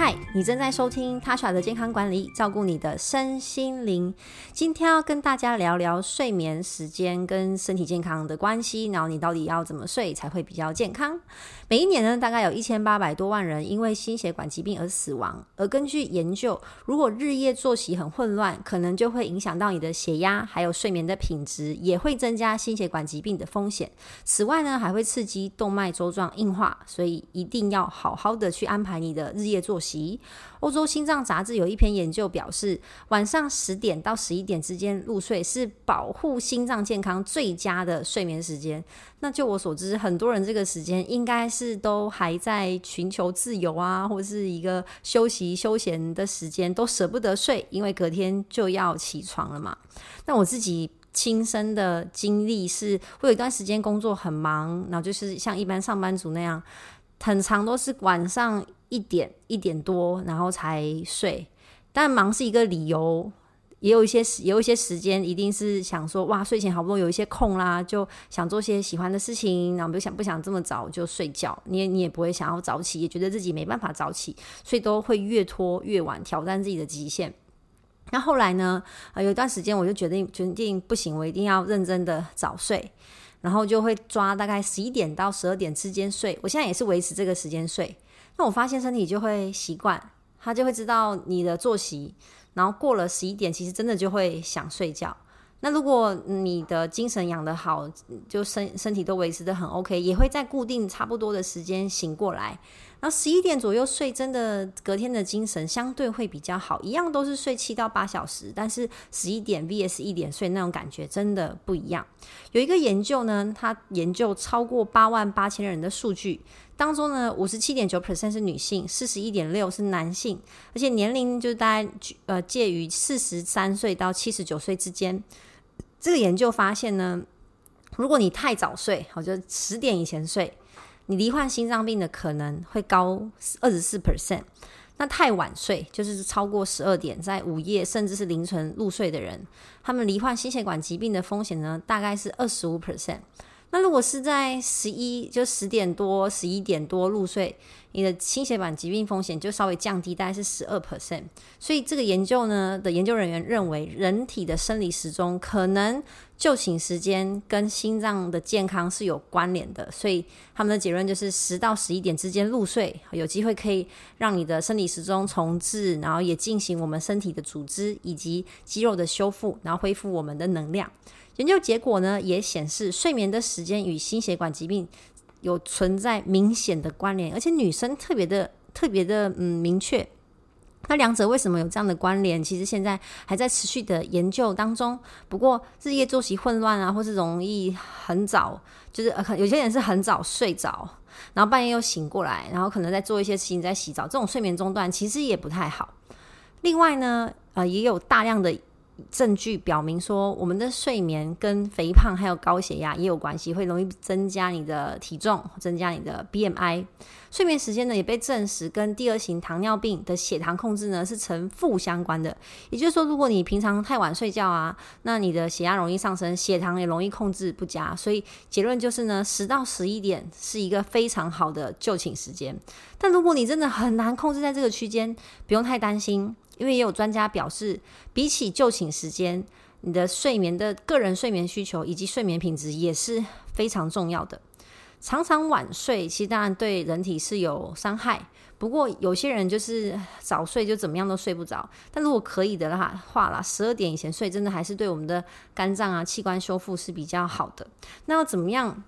嗨，你正在收听 Tasha 的健康管理，照顾你的身心灵。今天要跟大家聊聊睡眠时间跟身体健康的关系，然后你到底要怎么睡才会比较健康？每一年呢，大概有一千八百多万人因为心血管疾病而死亡。而根据研究，如果日夜作息很混乱，可能就会影响到你的血压，还有睡眠的品质，也会增加心血管疾病的风险。此外呢，还会刺激动脉粥状硬化，所以一定要好好的去安排你的日夜作息。欧洲心脏杂志有一篇研究表示，晚上十点到十一点之间入睡是保护心脏健康最佳的睡眠时间。那就我所知，很多人这个时间应该是都还在寻求自由啊，或是一个休息休闲的时间，都舍不得睡，因为隔天就要起床了嘛。那我自己亲身的经历是，我有一段时间工作很忙，然后就是像一般上班族那样，很长都是晚上。一点一点多，然后才睡。但忙是一个理由，也有一些时，也有一些时间，一定是想说，哇，睡前好不容易有一些空啦，就想做些喜欢的事情，然后不想不想这么早就睡觉。你也你也不会想要早起，也觉得自己没办法早起，所以都会越拖越晚，挑战自己的极限。那后来呢？呃，有一段时间我就决定决定不行，我一定要认真的早睡，然后就会抓大概十一点到十二点之间睡。我现在也是维持这个时间睡。那我发现身体就会习惯，他就会知道你的作息，然后过了十一点，其实真的就会想睡觉。那如果你的精神养得好，就身身体都维持得很 OK，也会在固定差不多的时间醒过来。然后十一点左右睡，真的隔天的精神相对会比较好。一样都是睡七到八小时，但是十一点 vs 一点睡那种感觉真的不一样。有一个研究呢，他研究超过八万八千人的数据当中呢，五十七点九 percent 是女性，四十一点六是男性，而且年龄就是大概呃介于四十三岁到七十九岁之间。这个研究发现呢，如果你太早睡，好，就十点以前睡。你罹患心脏病的可能会高二十四 percent，那太晚睡就是超过十二点，在午夜甚至是凌晨入睡的人，他们罹患心血管疾病的风险呢，大概是二十五 percent。那如果是在十一就十点多、十一点多入睡，你的心血管疾病风险就稍微降低，大概是十二 percent。所以这个研究呢的研究人员认为，人体的生理时钟可能就寝时间跟心脏的健康是有关联的。所以他们的结论就是，十到十一点之间入睡，有机会可以让你的生理时钟重置，然后也进行我们身体的组织以及肌肉的修复，然后恢复我们的能量。研究结果呢，也显示睡眠的时间与心血管疾病有存在明显的关联，而且女生特别的特别的嗯明确。那两者为什么有这样的关联？其实现在还在持续的研究当中。不过日夜作息混乱啊，或是容易很早，就是有些人是很早睡着，然后半夜又醒过来，然后可能在做一些事情，在洗澡，这种睡眠中断其实也不太好。另外呢，呃，也有大量的。证据表明说，我们的睡眠跟肥胖还有高血压也有关系，会容易增加你的体重，增加你的 BMI。睡眠时间呢，也被证实跟第二型糖尿病的血糖控制呢是呈负相关的。也就是说，如果你平常太晚睡觉啊，那你的血压容易上升，血糖也容易控制不佳。所以结论就是呢，十到十一点是一个非常好的就寝时间。但如果你真的很难控制在这个区间，不用太担心。因为也有专家表示，比起就寝时间，你的睡眠的个人睡眠需求以及睡眠品质也是非常重要的。常常晚睡，其实当然对人体是有伤害。不过有些人就是早睡就怎么样都睡不着。但如果可以的话话啦，十二点以前睡，真的还是对我们的肝脏啊、器官修复是比较好的。那要怎么样？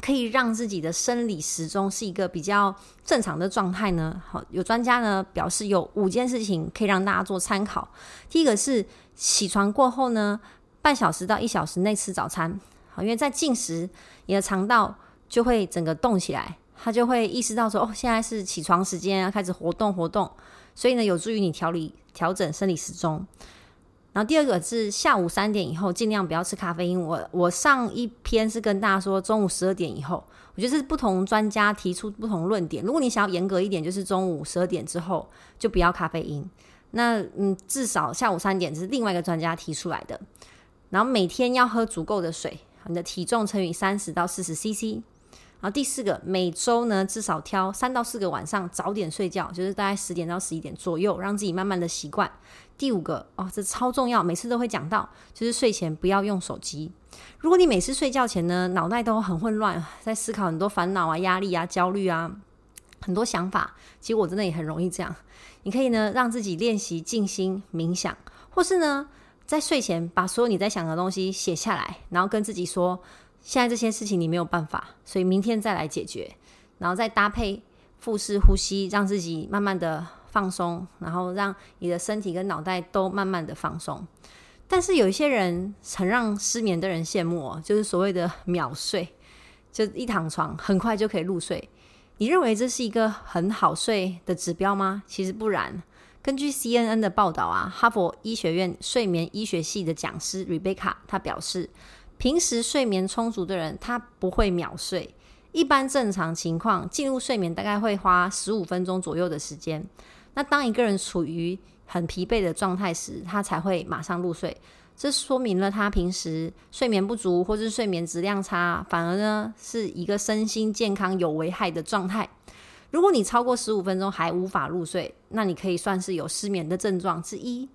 可以让自己的生理时钟是一个比较正常的状态呢？好，有专家呢表示有五件事情可以让大家做参考。第一个是起床过后呢，半小时到一小时内吃早餐。好，因为在进食，你的肠道就会整个动起来，它就会意识到说，哦，现在是起床时间，要开始活动活动，所以呢，有助于你调理调整生理时钟。然后第二个是下午三点以后尽量不要吃咖啡因。我我上一篇是跟大家说中午十二点以后，我觉得是不同专家提出不同论点。如果你想要严格一点，就是中午十二点之后就不要咖啡因。那嗯，至少下午三点是另外一个专家提出来的。然后每天要喝足够的水，你的体重乘以三十到四十 CC。然后第四个，每周呢至少挑三到四个晚上早点睡觉，就是大概十点到十一点左右，让自己慢慢的习惯。第五个哦，这超重要，每次都会讲到，就是睡前不要用手机。如果你每次睡觉前呢，脑袋都很混乱，在思考很多烦恼啊、压力啊、焦虑啊，很多想法，其实我真的也很容易这样。你可以呢让自己练习静心冥想，或是呢在睡前把所有你在想的东西写下来，然后跟自己说。现在这些事情你没有办法，所以明天再来解决，然后再搭配腹式呼吸，让自己慢慢的放松，然后让你的身体跟脑袋都慢慢的放松。但是有一些人很让失眠的人羡慕哦，就是所谓的秒睡，就一躺床很快就可以入睡。你认为这是一个很好睡的指标吗？其实不然。根据 CNN 的报道啊，哈佛医学院睡眠医学系的讲师 Rebecca 她表示。平时睡眠充足的人，他不会秒睡。一般正常情况，进入睡眠大概会花十五分钟左右的时间。那当一个人处于很疲惫的状态时，他才会马上入睡。这说明了他平时睡眠不足，或是睡眠质量差，反而呢是一个身心健康有危害的状态。如果你超过十五分钟还无法入睡，那你可以算是有失眠的症状之一。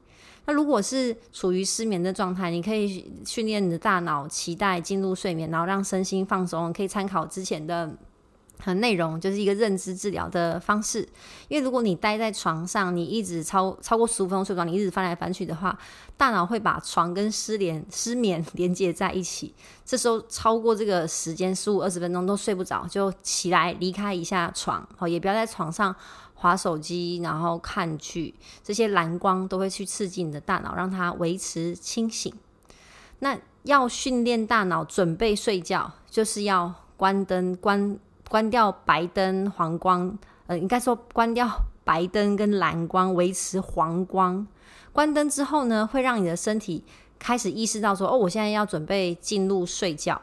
那如果是处于失眠的状态，你可以训练你的大脑期待进入睡眠，然后让身心放松。可以参考之前的和内容，就是一个认知治疗的方式。因为如果你待在床上，你一直超超过十五分钟睡不着，你一直翻来翻去的话，大脑会把床跟失联失眠 连接在一起。这时候超过这个时间十五二十分钟都睡不着，就起来离开一下床，好，也不要在床上。划手机，然后看剧，这些蓝光都会去刺激你的大脑，让它维持清醒。那要训练大脑准备睡觉，就是要关灯，关关掉白灯、黄光，呃，应该说关掉白灯跟蓝光，维持黄光。关灯之后呢，会让你的身体开始意识到说，哦，我现在要准备进入睡觉。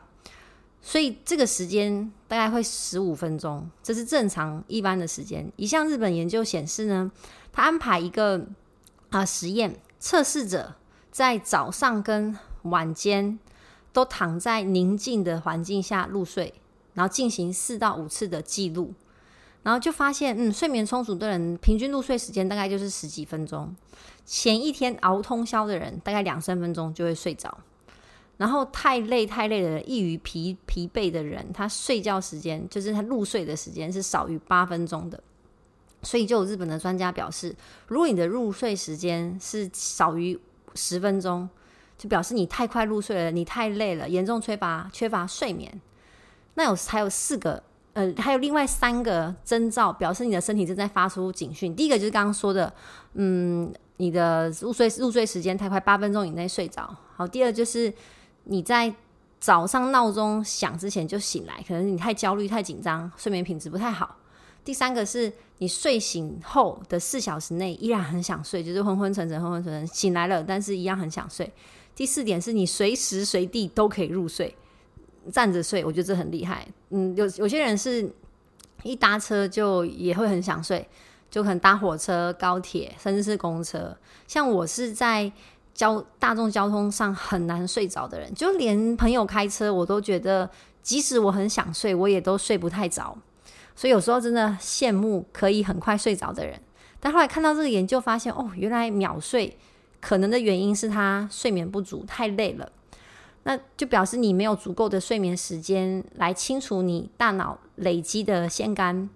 所以这个时间大概会十五分钟，这是正常一般的时间。一项日本研究显示呢，他安排一个啊、实验，测试者在早上跟晚间都躺在宁静的环境下入睡，然后进行四到五次的记录，然后就发现，嗯，睡眠充足的人平均入睡时间大概就是十几分钟，前一天熬通宵的人大概两三分钟就会睡着。然后太累太累的人，易于疲疲惫的人，他睡觉时间就是他入睡的时间是少于八分钟的。所以就有日本的专家表示，如果你的入睡时间是少于十分钟，就表示你太快入睡了，你太累了，严重缺乏缺乏睡眠。那有还有四个，呃，还有另外三个征兆，表示你的身体正在发出警讯。第一个就是刚刚说的，嗯，你的入睡入睡时间太快，八分钟以内睡着。好，第二就是。你在早上闹钟响之前就醒来，可能你太焦虑、太紧张，睡眠品质不太好。第三个是你睡醒后的四小时内依然很想睡，就是昏昏沉沉、昏昏沉沉，醒来了，但是一样很想睡。第四点是你随时随地都可以入睡，站着睡，我觉得这很厉害。嗯，有有些人是一搭车就也会很想睡，就可能搭火车、高铁，甚至是公车。像我是在。交大众交通上很难睡着的人，就连朋友开车，我都觉得，即使我很想睡，我也都睡不太着。所以有时候真的羡慕可以很快睡着的人。但后来看到这个研究，发现哦，原来秒睡可能的原因是他睡眠不足，太累了。那就表示你没有足够的睡眠时间来清除你大脑累积的腺苷，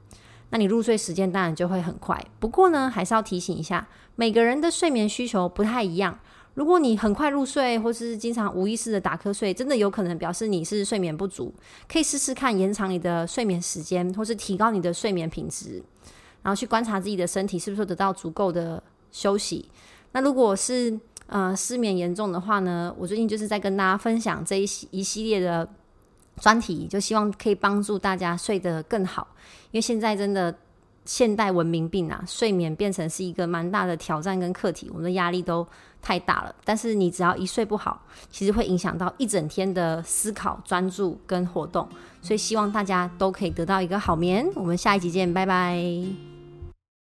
那你入睡时间当然就会很快。不过呢，还是要提醒一下，每个人的睡眠需求不太一样。如果你很快入睡，或是经常无意识的打瞌睡，真的有可能表示你是睡眠不足。可以试试看延长你的睡眠时间，或是提高你的睡眠品质，然后去观察自己的身体是不是得到足够的休息。那如果是呃失眠严重的话呢，我最近就是在跟大家分享这一系一系列的专题，就希望可以帮助大家睡得更好。因为现在真的。现代文明病啊，睡眠变成是一个蛮大的挑战跟课题，我们的压力都太大了。但是你只要一睡不好，其实会影响到一整天的思考、专注跟活动。所以希望大家都可以得到一个好眠。我们下一集见，拜拜。